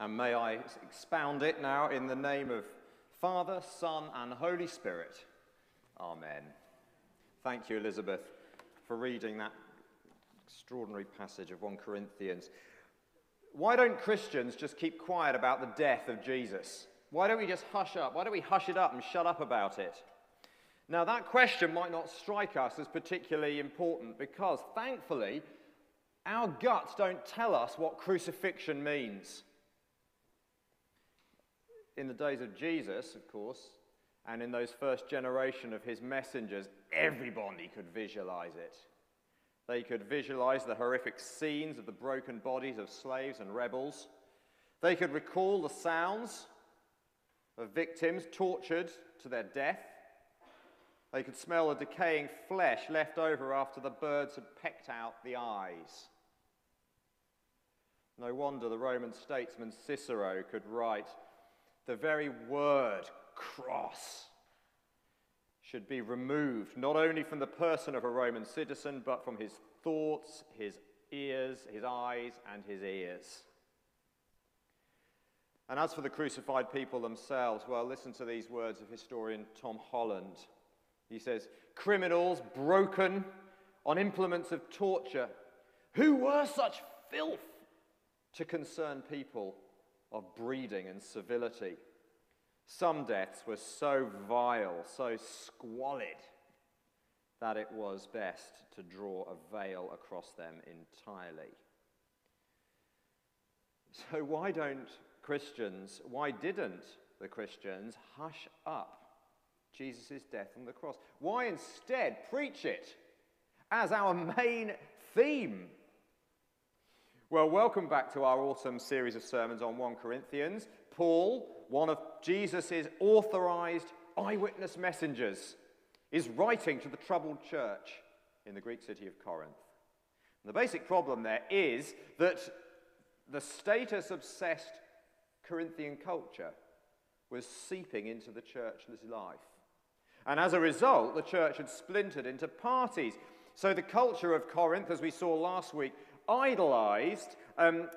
And may I expound it now in the name of Father, Son, and Holy Spirit. Amen. Thank you, Elizabeth, for reading that extraordinary passage of 1 Corinthians. Why don't Christians just keep quiet about the death of Jesus? Why don't we just hush up? Why don't we hush it up and shut up about it? Now, that question might not strike us as particularly important because, thankfully, our guts don't tell us what crucifixion means. In the days of Jesus, of course, and in those first generation of his messengers, everybody could visualize it. They could visualize the horrific scenes of the broken bodies of slaves and rebels. They could recall the sounds of victims tortured to their death. They could smell the decaying flesh left over after the birds had pecked out the eyes. No wonder the Roman statesman Cicero could write the very word cross should be removed not only from the person of a Roman citizen, but from his thoughts, his ears, his eyes, and his ears. And as for the crucified people themselves, well, listen to these words of historian Tom Holland. He says, Criminals broken on implements of torture, who were such filth to concern people of breeding and civility. Some deaths were so vile, so squalid, that it was best to draw a veil across them entirely. So, why don't Christians, why didn't the Christians hush up Jesus' death on the cross. Why instead preach it as our main theme? Well, welcome back to our autumn series of sermons on 1 Corinthians. Paul, one of Jesus' authorized eyewitness messengers, is writing to the troubled church in the Greek city of Corinth. And the basic problem there is that the status obsessed Corinthian culture was seeping into the church's life. And as a result, the church had splintered into parties. So the culture of Corinth, as we saw last week, idolized um,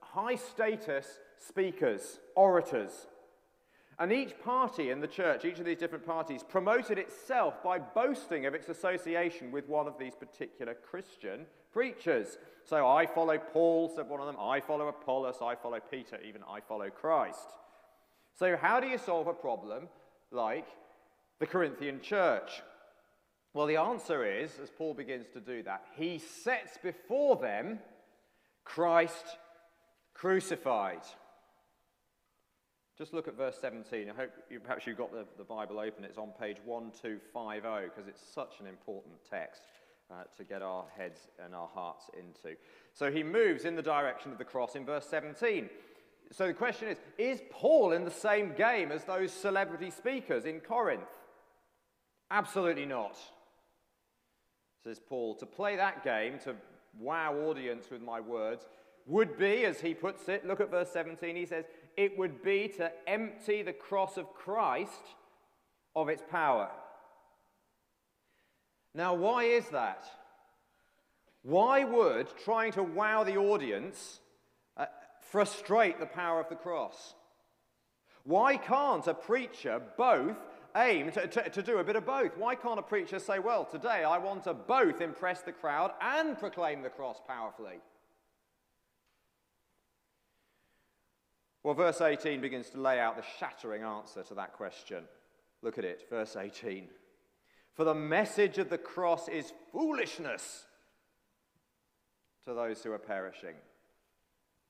high status speakers, orators. And each party in the church, each of these different parties, promoted itself by boasting of its association with one of these particular Christian preachers. So I follow Paul, said one of them. I follow Apollos. I follow Peter. Even I follow Christ. So, how do you solve a problem like the Corinthian church? Well, the answer is, as Paul begins to do that, he sets before them Christ crucified. Just look at verse 17. I hope you, perhaps you've got the, the Bible open. It's on page 1250 because it's such an important text uh, to get our heads and our hearts into. So he moves in the direction of the cross in verse 17. So the question is Is Paul in the same game as those celebrity speakers in Corinth? Absolutely not. Says Paul, to play that game, to wow audience with my words, would be, as he puts it, look at verse 17, he says, it would be to empty the cross of Christ of its power. Now, why is that? Why would trying to wow the audience uh, frustrate the power of the cross? Why can't a preacher both aim to, to, to, do a bit of both? Why can't a preacher say, well, today I want to both impress the crowd and proclaim the cross powerfully? Well, verse 18 begins to lay out the shattering answer to that question. Look at it, verse 18. For the message of the cross is foolishness to those who are perishing,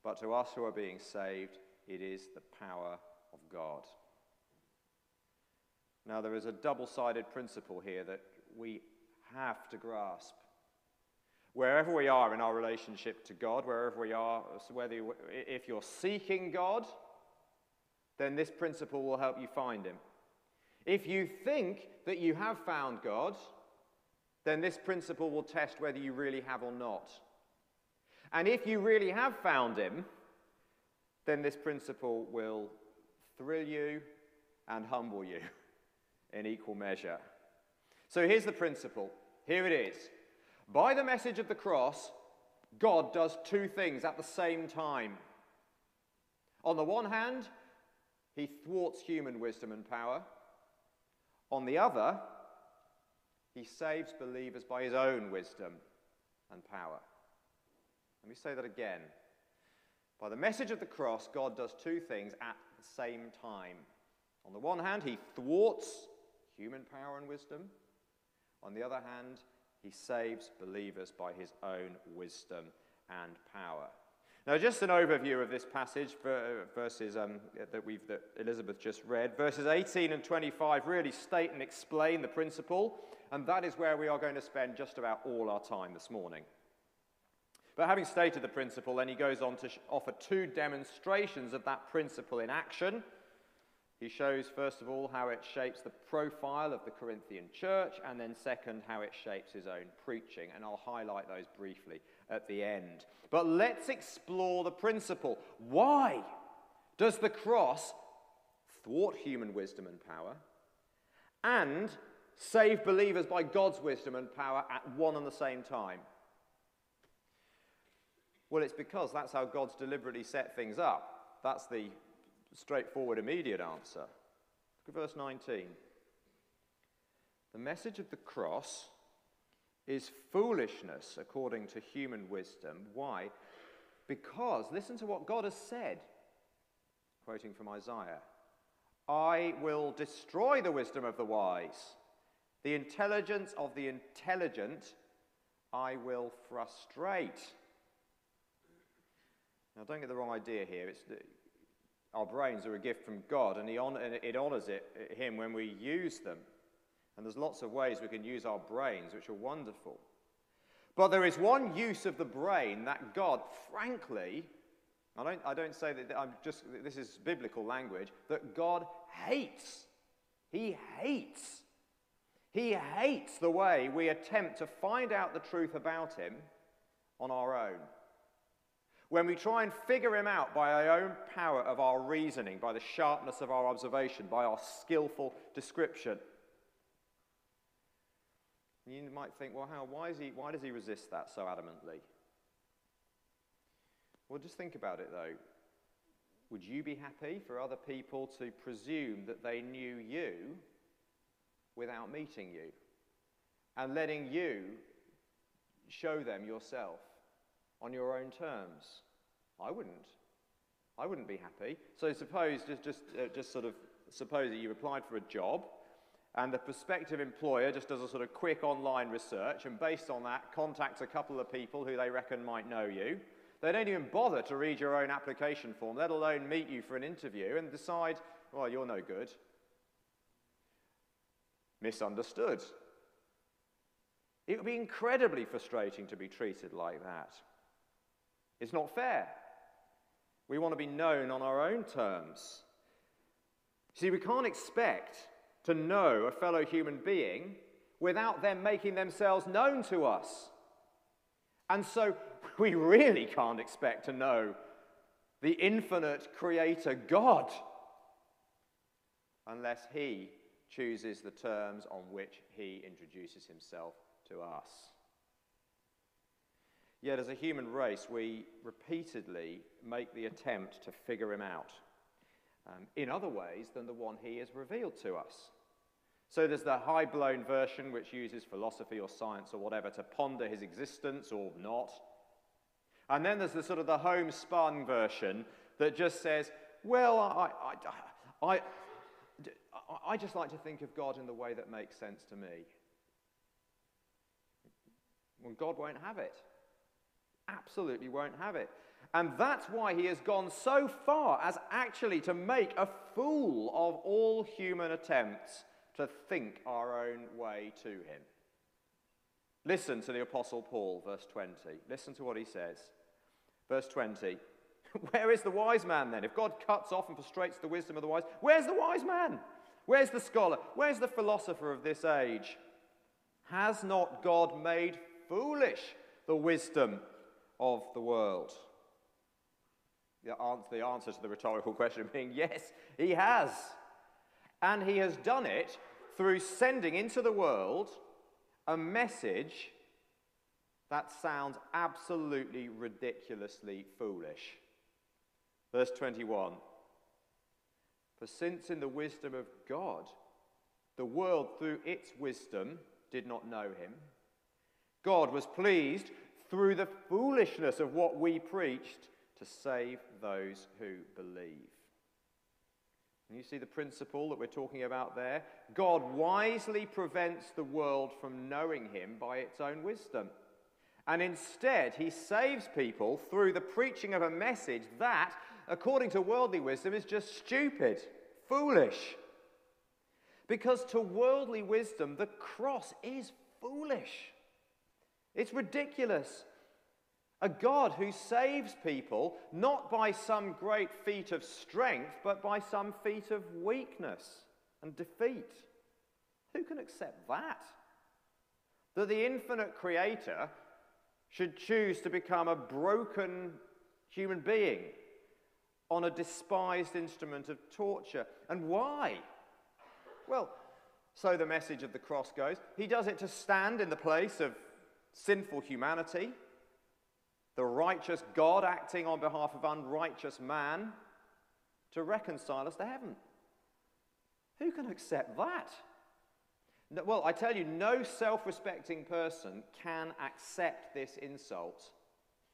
but to us who are being saved, it is the power of God. Now, there is a double sided principle here that we have to grasp. Wherever we are in our relationship to God, wherever we are, whether you, if you're seeking God, then this principle will help you find Him. If you think that you have found God, then this principle will test whether you really have or not. And if you really have found Him, then this principle will thrill you and humble you in equal measure. So here's the principle. Here it is. By the message of the cross, God does two things at the same time. On the one hand, he thwarts human wisdom and power. On the other, he saves believers by his own wisdom and power. Let me say that again. By the message of the cross, God does two things at the same time. On the one hand, he thwarts human power and wisdom. On the other hand, he saves believers by his own wisdom and power. Now, just an overview of this passage, verses um, that, we've, that Elizabeth just read. Verses 18 and 25 really state and explain the principle, and that is where we are going to spend just about all our time this morning. But having stated the principle, then he goes on to offer two demonstrations of that principle in action. He shows, first of all, how it shapes the profile of the Corinthian church, and then, second, how it shapes his own preaching. And I'll highlight those briefly at the end. But let's explore the principle. Why does the cross thwart human wisdom and power and save believers by God's wisdom and power at one and the same time? Well, it's because that's how God's deliberately set things up. That's the straightforward, immediate answer. Look at verse 19. The message of the cross is foolishness according to human wisdom. Why? Because, listen to what God has said, quoting from Isaiah I will destroy the wisdom of the wise, the intelligence of the intelligent I will frustrate. Now, don't get the wrong idea here. It's, our brains are a gift from God, and, and it honors it, uh, Him when we use them. And there's lots of ways we can use our brains, which are wonderful. But there is one use of the brain that God, frankly, I don't, I don't say that I'm just, this is biblical language, that God hates. He hates. He hates the way we attempt to find out the truth about Him on our own. When we try and figure Him out by our own power of our reasoning, by the sharpness of our observation, by our skillful description. You might think, well, how, why, is he, why does he resist that so adamantly? Well, just think about it though. Would you be happy for other people to presume that they knew you without meeting you and letting you show them yourself on your own terms? I wouldn't. I wouldn't be happy. So suppose, just, just, uh, just sort of suppose that you applied for a job and the prospective employer just does a sort of quick online research and based on that contacts a couple of people who they reckon might know you. They don't even bother to read your own application form, let alone meet you for an interview and decide, well, you're no good. Misunderstood. It would be incredibly frustrating to be treated like that. It's not fair. We want to be known on our own terms. See, we can't expect to know a fellow human being without them making themselves known to us. And so we really can't expect to know the infinite creator God unless he chooses the terms on which he introduces himself to us. Yet, as a human race, we repeatedly make the attempt to figure him out um, in other ways than the one he has revealed to us. So there's the high blown version which uses philosophy or science or whatever to ponder his existence or not. And then there's the sort of the homespun version that just says, well, I, I, I, I, just like to think of God in the way that makes sense to me. Well, God won't have it. Absolutely won't have it. And that's why he has gone so far as actually to make a fool of all human attempts to think our own way to him. Listen to the Apostle Paul, verse 20. Listen to what he says. Verse 20. Where is the wise man then? If God cuts off and frustrates the wisdom of the wise, where's the wise man? Where's the scholar? Where's the philosopher of this age? Has not God made foolish the wisdom of the world? The answer to the rhetorical question being yes, he has. And he has done it through sending into the world a message that sounds absolutely ridiculously foolish. Verse 21 For since in the wisdom of God, the world through its wisdom did not know him, God was pleased through the foolishness of what we preached to save those who believe. And you see the principle that we're talking about there? God wisely prevents the world from knowing him by its own wisdom. And instead, he saves people through the preaching of a message that, according to worldly wisdom, is just stupid, foolish. Because to worldly wisdom, the cross is foolish. It's ridiculous. A God who saves people not by some great feat of strength, but by some feat of weakness and defeat. Who can accept that? That the infinite creator should choose to become a broken human being on a despised instrument of torture. And why? Well, so the message of the cross goes. He does it to stand in the place of sinful humanity the righteous God acting on behalf of unrighteous man to reconcile us to heaven. Who can accept that? No, well, I tell you, no self respecting person can accept this insult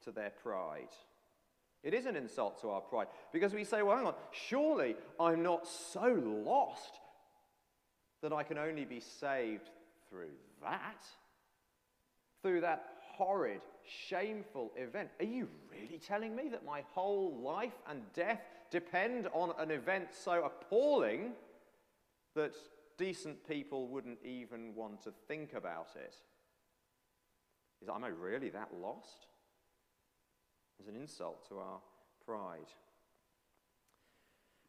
to their pride. It is an insult to our pride because we say, well, hang on, surely I'm not so lost that I can only be saved through that, through that horrid, shameful event. Are you really telling me that my whole life and death depend on an event so appalling that decent people wouldn't even want to think about it? Is, am I really that lost? It's an insult to our pride.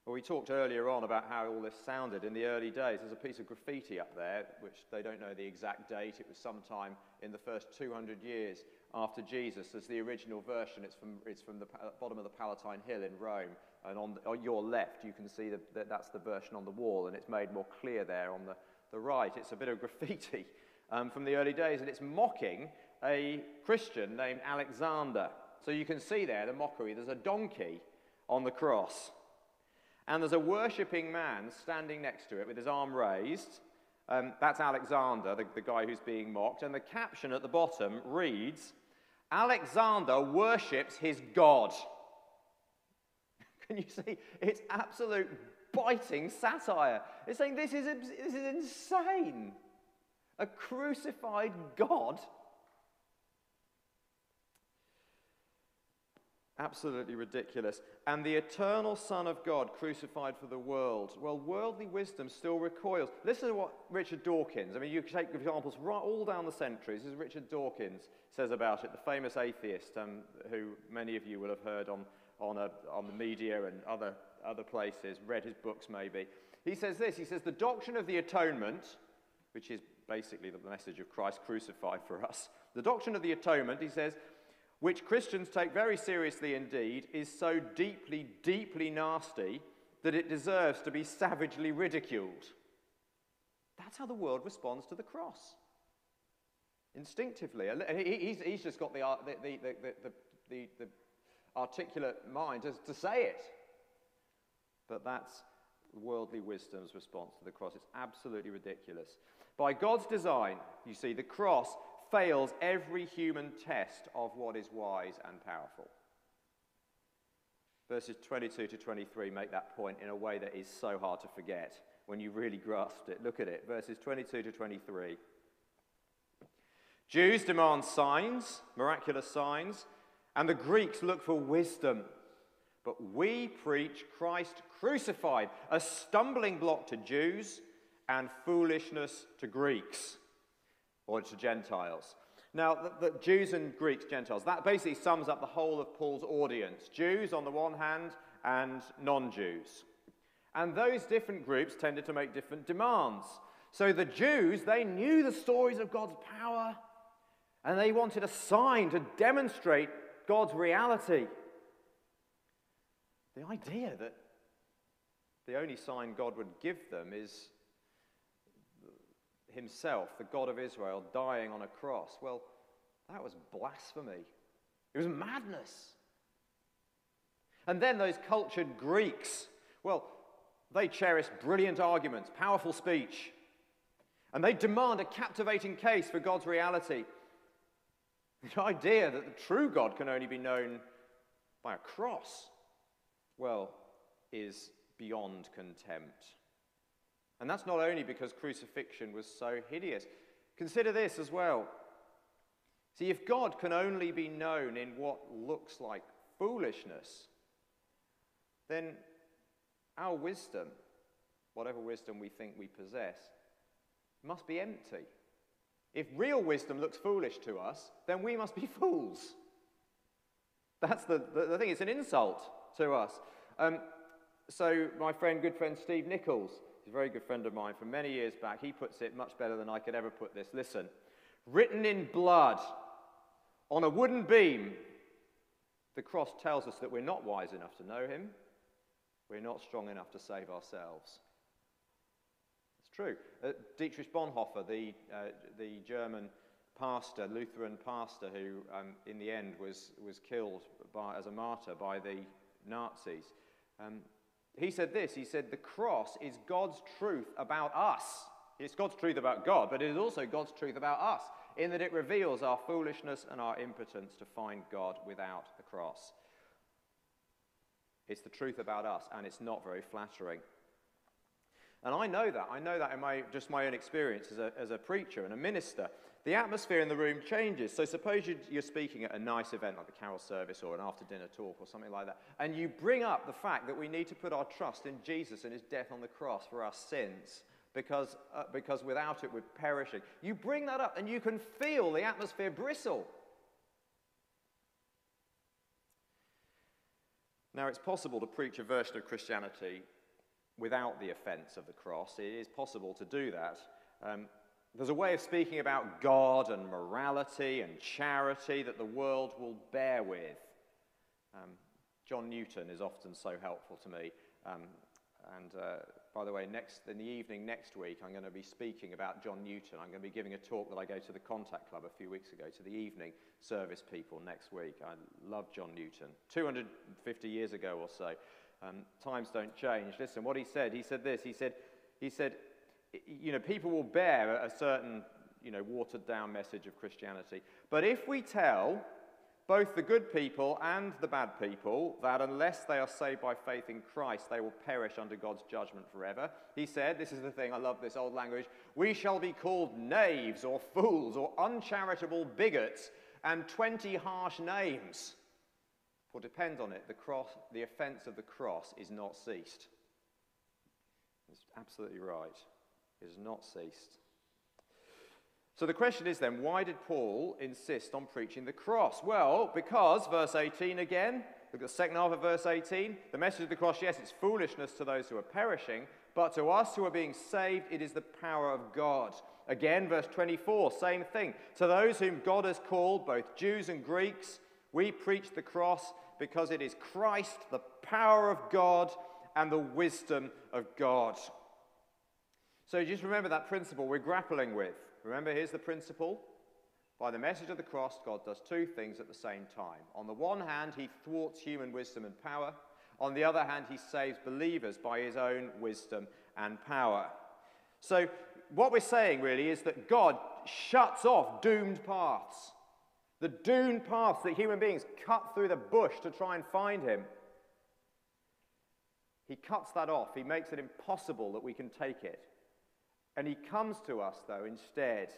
Well, we talked earlier on about how all this sounded in the early days. There's a piece of graffiti up there, which they don't know the exact date. It was sometime in the first 200 years after Jesus. As the original version, it's from, it's from the bottom of the Palatine Hill in Rome. And on, the, on your left, you can see that that's the version on the wall, and it's made more clear there on the, the right. It's a bit of graffiti um, from the early days, and it's mocking a Christian named Alexander. So you can see there the mockery. There's a donkey on the cross. And there's a worshipping man standing next to it with his arm raised. Um, that's Alexander, the, the guy who's being mocked. And the caption at the bottom reads Alexander worships his God. Can you see? It's absolute biting satire. It's saying this is, this is insane. A crucified God Absolutely ridiculous. And the eternal Son of God crucified for the world. Well, worldly wisdom still recoils. Listen to what Richard Dawkins, I mean, you can take examples right all down the centuries, as Richard Dawkins says about it, the famous atheist um, who many of you will have heard on, on, a, on the media and other, other places, read his books maybe. He says this He says, The doctrine of the atonement, which is basically the message of Christ crucified for us, the doctrine of the atonement, he says, which Christians take very seriously indeed, is so deeply, deeply nasty that it deserves to be savagely ridiculed. That's how the world responds to the cross. Instinctively. He's, he's just got the, the, the, the, the articulate mind to, to say it. But that's worldly wisdom's response to the cross. It's absolutely ridiculous. By God's design, you see, the cross fails every human test of what is wise and powerful. Verses 22 to 23 make that point in a way that is so hard to forget when you really grasped it. Look at it, verses 22 to 23. Jews demand signs, miraculous signs, and the Greeks look for wisdom. But we preach Christ crucified, a stumbling block to Jews and foolishness to Greeks or to Gentiles. Now, the, the, Jews and Greeks, Gentiles, that basically sums up the whole of Paul's audience Jews on the one hand and non Jews. And those different groups tended to make different demands. So the Jews, they knew the stories of God's power and they wanted a sign to demonstrate God's reality. The idea that the only sign God would give them is himself, the God of Israel, dying on a cross. Well, that was blasphemy. It was madness. And then those cultured Greeks, well, they cherish brilliant arguments, powerful speech, and they demand a captivating case for God's reality. The idea that the true God can only be known by a cross, well, is beyond contempt. And that's not only because crucifixion was so hideous. Consider this as well. See, if God can only be known in what looks like foolishness, then our wisdom, whatever wisdom we think we possess, must be empty. If real wisdom looks foolish to us, then we must be fools. That's the, the, the thing, it's an insult to us. Um, so, my friend, good friend Steve Nichols, he's a very good friend of mine from many years back, he puts it much better than I could ever put this. Listen, written in blood on a wooden beam, the cross tells us that we're not wise enough to know him, we're not strong enough to save ourselves. It's true. Uh, Dietrich Bonhoeffer, the, uh, the German pastor, Lutheran pastor, who um, in the end was, was killed by, as a martyr by the Nazis, um, he said this He said, The cross is God's truth about us. It's God's truth about God, but it is also God's truth about us, in that it reveals our foolishness and our impotence to find God without the cross. It's the truth about us, and it's not very flattering. And I know that. I know that in my, just my own experience as a, as a preacher and a minister. The atmosphere in the room changes. So, suppose you're speaking at a nice event like the carol service or an after dinner talk or something like that, and you bring up the fact that we need to put our trust in Jesus and his death on the cross for our sins because, uh, because without it we're perishing. You bring that up and you can feel the atmosphere bristle. Now, it's possible to preach a version of Christianity without the offense of the cross. It is possible to do that. Um, there's a way of speaking about God and morality and charity that the world will bear with. Um, John Newton is often so helpful to me. Um, and uh, by the way, next, in the evening next week, I'm going to be speaking about John Newton. I'm going to be giving a talk that I go to the Contact Club a few weeks ago to the evening service people next week. I love John Newton. 250 years ago or so. Um, times don't change. Listen, what he said, he said this. He said, he said, you know, people will bear a certain, you know, watered down message of Christianity. But if we tell both the good people and the bad people that unless they are saved by faith in Christ, they will perish under God's judgment forever. He said, This is the thing, I love this old language we shall be called knaves or fools or uncharitable bigots and 20 harsh names. For depend on it, the, cross, the offense of the cross is not ceased. It's absolutely right. It has not ceased. So the question is then, why did Paul insist on preaching the cross? Well, because, verse 18 again, look at the second half of verse 18. The message of the cross, yes, it's foolishness to those who are perishing, but to us who are being saved, it is the power of God. Again, verse 24, same thing. To those whom God has called, both Jews and Greeks, we preach the cross because it is Christ, the power of God, and the wisdom of God. So just remember that principle we're grappling with. Remember, here's the principle. By the message of the cross, God does two things at the same time. On the one hand, he thwarts human wisdom and power. On the other hand, he saves believers by his own wisdom and power. So, what we're saying really is that God shuts off doomed paths. The doomed paths that human beings cut through the bush to try and find him. He cuts that off. He makes it impossible that we can take it. And he comes to us, though, instead.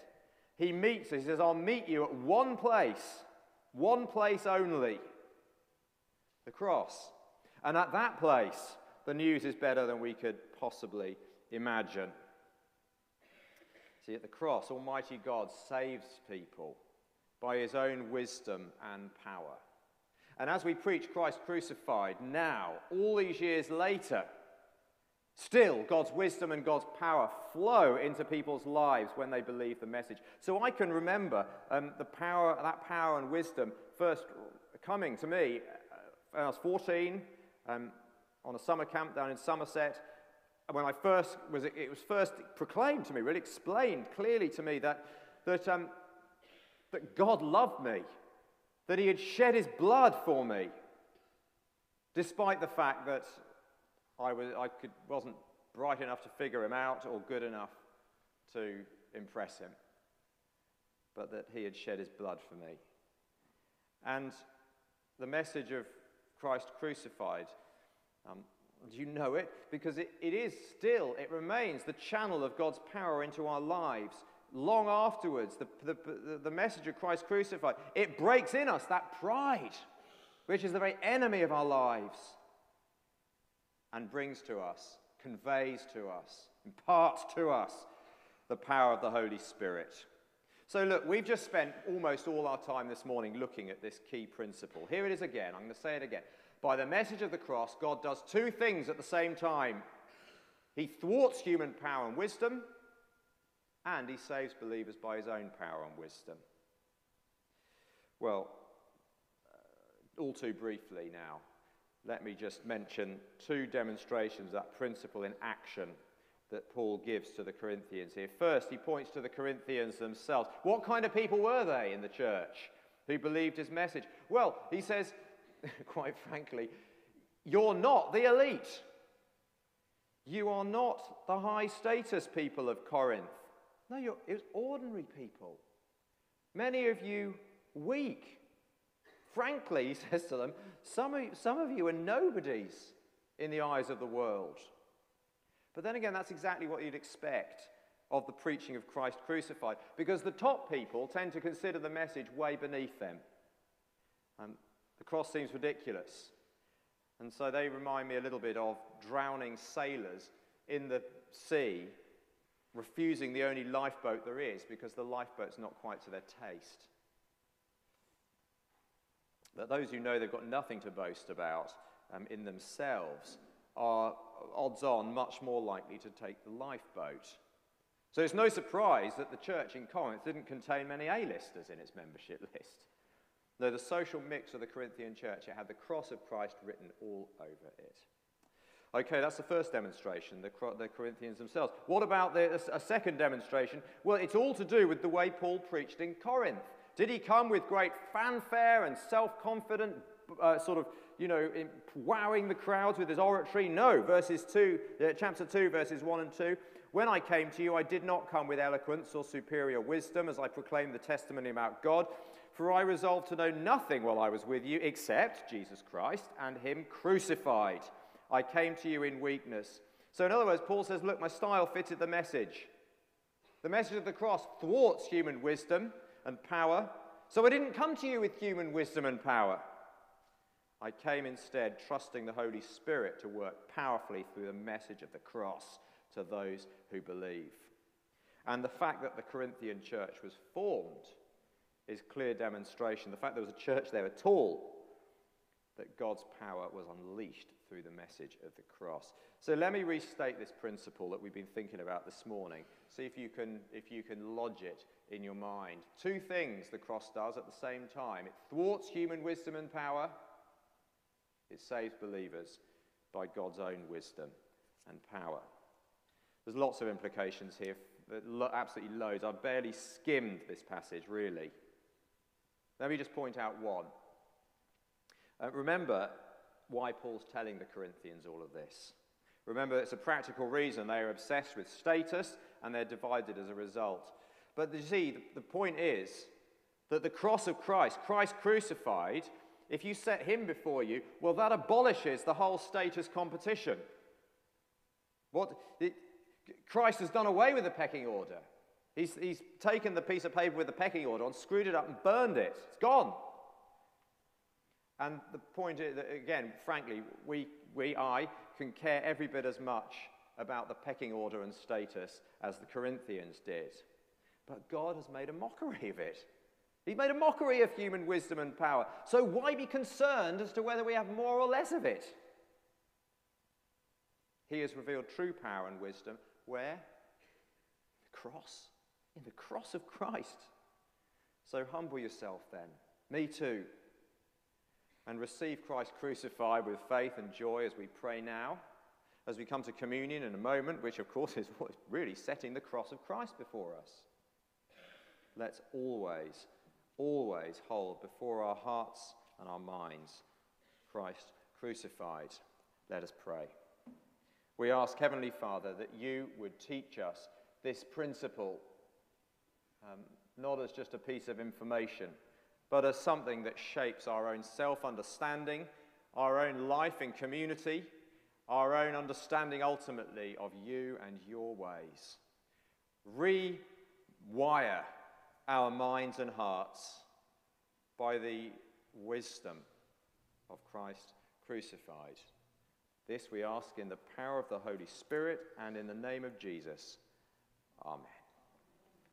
He meets us. He says, I'll meet you at one place, one place only the cross. And at that place, the news is better than we could possibly imagine. See, at the cross, Almighty God saves people by his own wisdom and power. And as we preach Christ crucified now, all these years later, still God's wisdom and God's power flow into people's lives when they believe the message. So I can remember um, the power, that power and wisdom first coming to me uh, when I was 14 um, on a summer camp down in Somerset. When I first was, it was first proclaimed to me, really explained clearly to me that, that um, that God loved me, that He had shed His blood for me. despite the fact that I, was, I could, wasn't bright enough to figure him out or good enough to impress him, but that he had shed his blood for me. And the message of Christ crucified, um, do you know it? Because it, it is still, it remains the channel of God's power into our lives long afterwards. The, the, the, message of Christ crucified, it breaks in us that pride, which is the very enemy of our lives, and brings to us, conveys to us, imparts to us the power of the Holy Spirit. So, look, we've just spent almost all our time this morning looking at this key principle. Here it is again. I'm going to say it again. By the message of the cross, God does two things at the same time He thwarts human power and wisdom, and He saves believers by His own power and wisdom. Well, uh, all too briefly now, let me just mention two demonstrations of that principle in action that Paul gives to the Corinthians here. First, he points to the Corinthians themselves. What kind of people were they in the church who believed his message? Well, he says, quite frankly, you're not the elite. You are not the high status people of Corinth. No, you're, it was ordinary people. Many of you weak. Frankly, he says to them, some of, some of you are nobodies in the eyes of the world. But then again, that's exactly what you'd expect of the preaching of Christ crucified, because the top people tend to consider the message way beneath them. Um, the cross seems ridiculous. And so they remind me a little bit of drowning sailors in the sea, refusing the only lifeboat there is because the lifeboat's not quite to their taste. But those who know they've got nothing to boast about um, in themselves are odds on much more likely to take the lifeboat. So it's no surprise that the church in Corinth didn't contain many A-listers in its membership list. Though the social mix of the Corinthian church, it had the cross of Christ written all over it. Okay, that's the first demonstration, the, the Corinthians themselves. What about the, a second demonstration? Well, it's all to do with the way Paul preached in Corinth. Did he come with great fanfare and self confident, uh, sort of you know, wowing the crowds with his oratory. No, verses 2, uh, chapter 2, verses 1 and 2. When I came to you, I did not come with eloquence or superior wisdom as I proclaimed the testimony about God, for I resolved to know nothing while I was with you except Jesus Christ and Him crucified. I came to you in weakness. So, in other words, Paul says, Look, my style fitted the message. The message of the cross thwarts human wisdom and power. So, I didn't come to you with human wisdom and power. I came instead trusting the Holy Spirit to work powerfully through the message of the cross to those who believe. And the fact that the Corinthian church was formed is clear demonstration. The fact there was a church there at all, that God's power was unleashed through the message of the cross. So let me restate this principle that we've been thinking about this morning. See if you can, if you can lodge it in your mind. Two things the cross does at the same time it thwarts human wisdom and power it saves believers by God's own wisdom and power. There's lots of implications here, absolutely loads. I've barely skimmed this passage, really. Let me just point out one. Uh, remember why Paul's telling the Corinthians all of this. Remember, it's a practical reason. They are obsessed with status and they're divided as a result. But you see, the, the point is that the cross of Christ, Christ crucified, if you set him before you, well, that abolishes the whole status competition. What, it, Christ has done away with the pecking order. He's, he's taken the piece of paper with the pecking order and screwed it up and burned it. It's gone. And the point is that, again, frankly, we, we, I, can care every bit as much about the pecking order and status as the Corinthians did. But God has made a mockery of it. He's made a mockery of human wisdom and power. So why be concerned as to whether we have more or less of it? He has revealed true power and wisdom. Where? The cross. In the cross of Christ. So humble yourself then. Me too. And receive Christ crucified with faith and joy as we pray now. As we come to communion in a moment, which of course is really setting the cross of Christ before us. Let's always always hold before our hearts and our minds Christ crucified. Let us pray. We ask, Heavenly Father, that you would teach us this principle, um, not as just a piece of information, but as something that shapes our own self understanding, our own life in community, our own understanding ultimately of you and your ways. Rewire our minds and hearts by the wisdom of Christ crucified. This we ask in the power of the Holy Spirit and in the name of Jesus. Amen.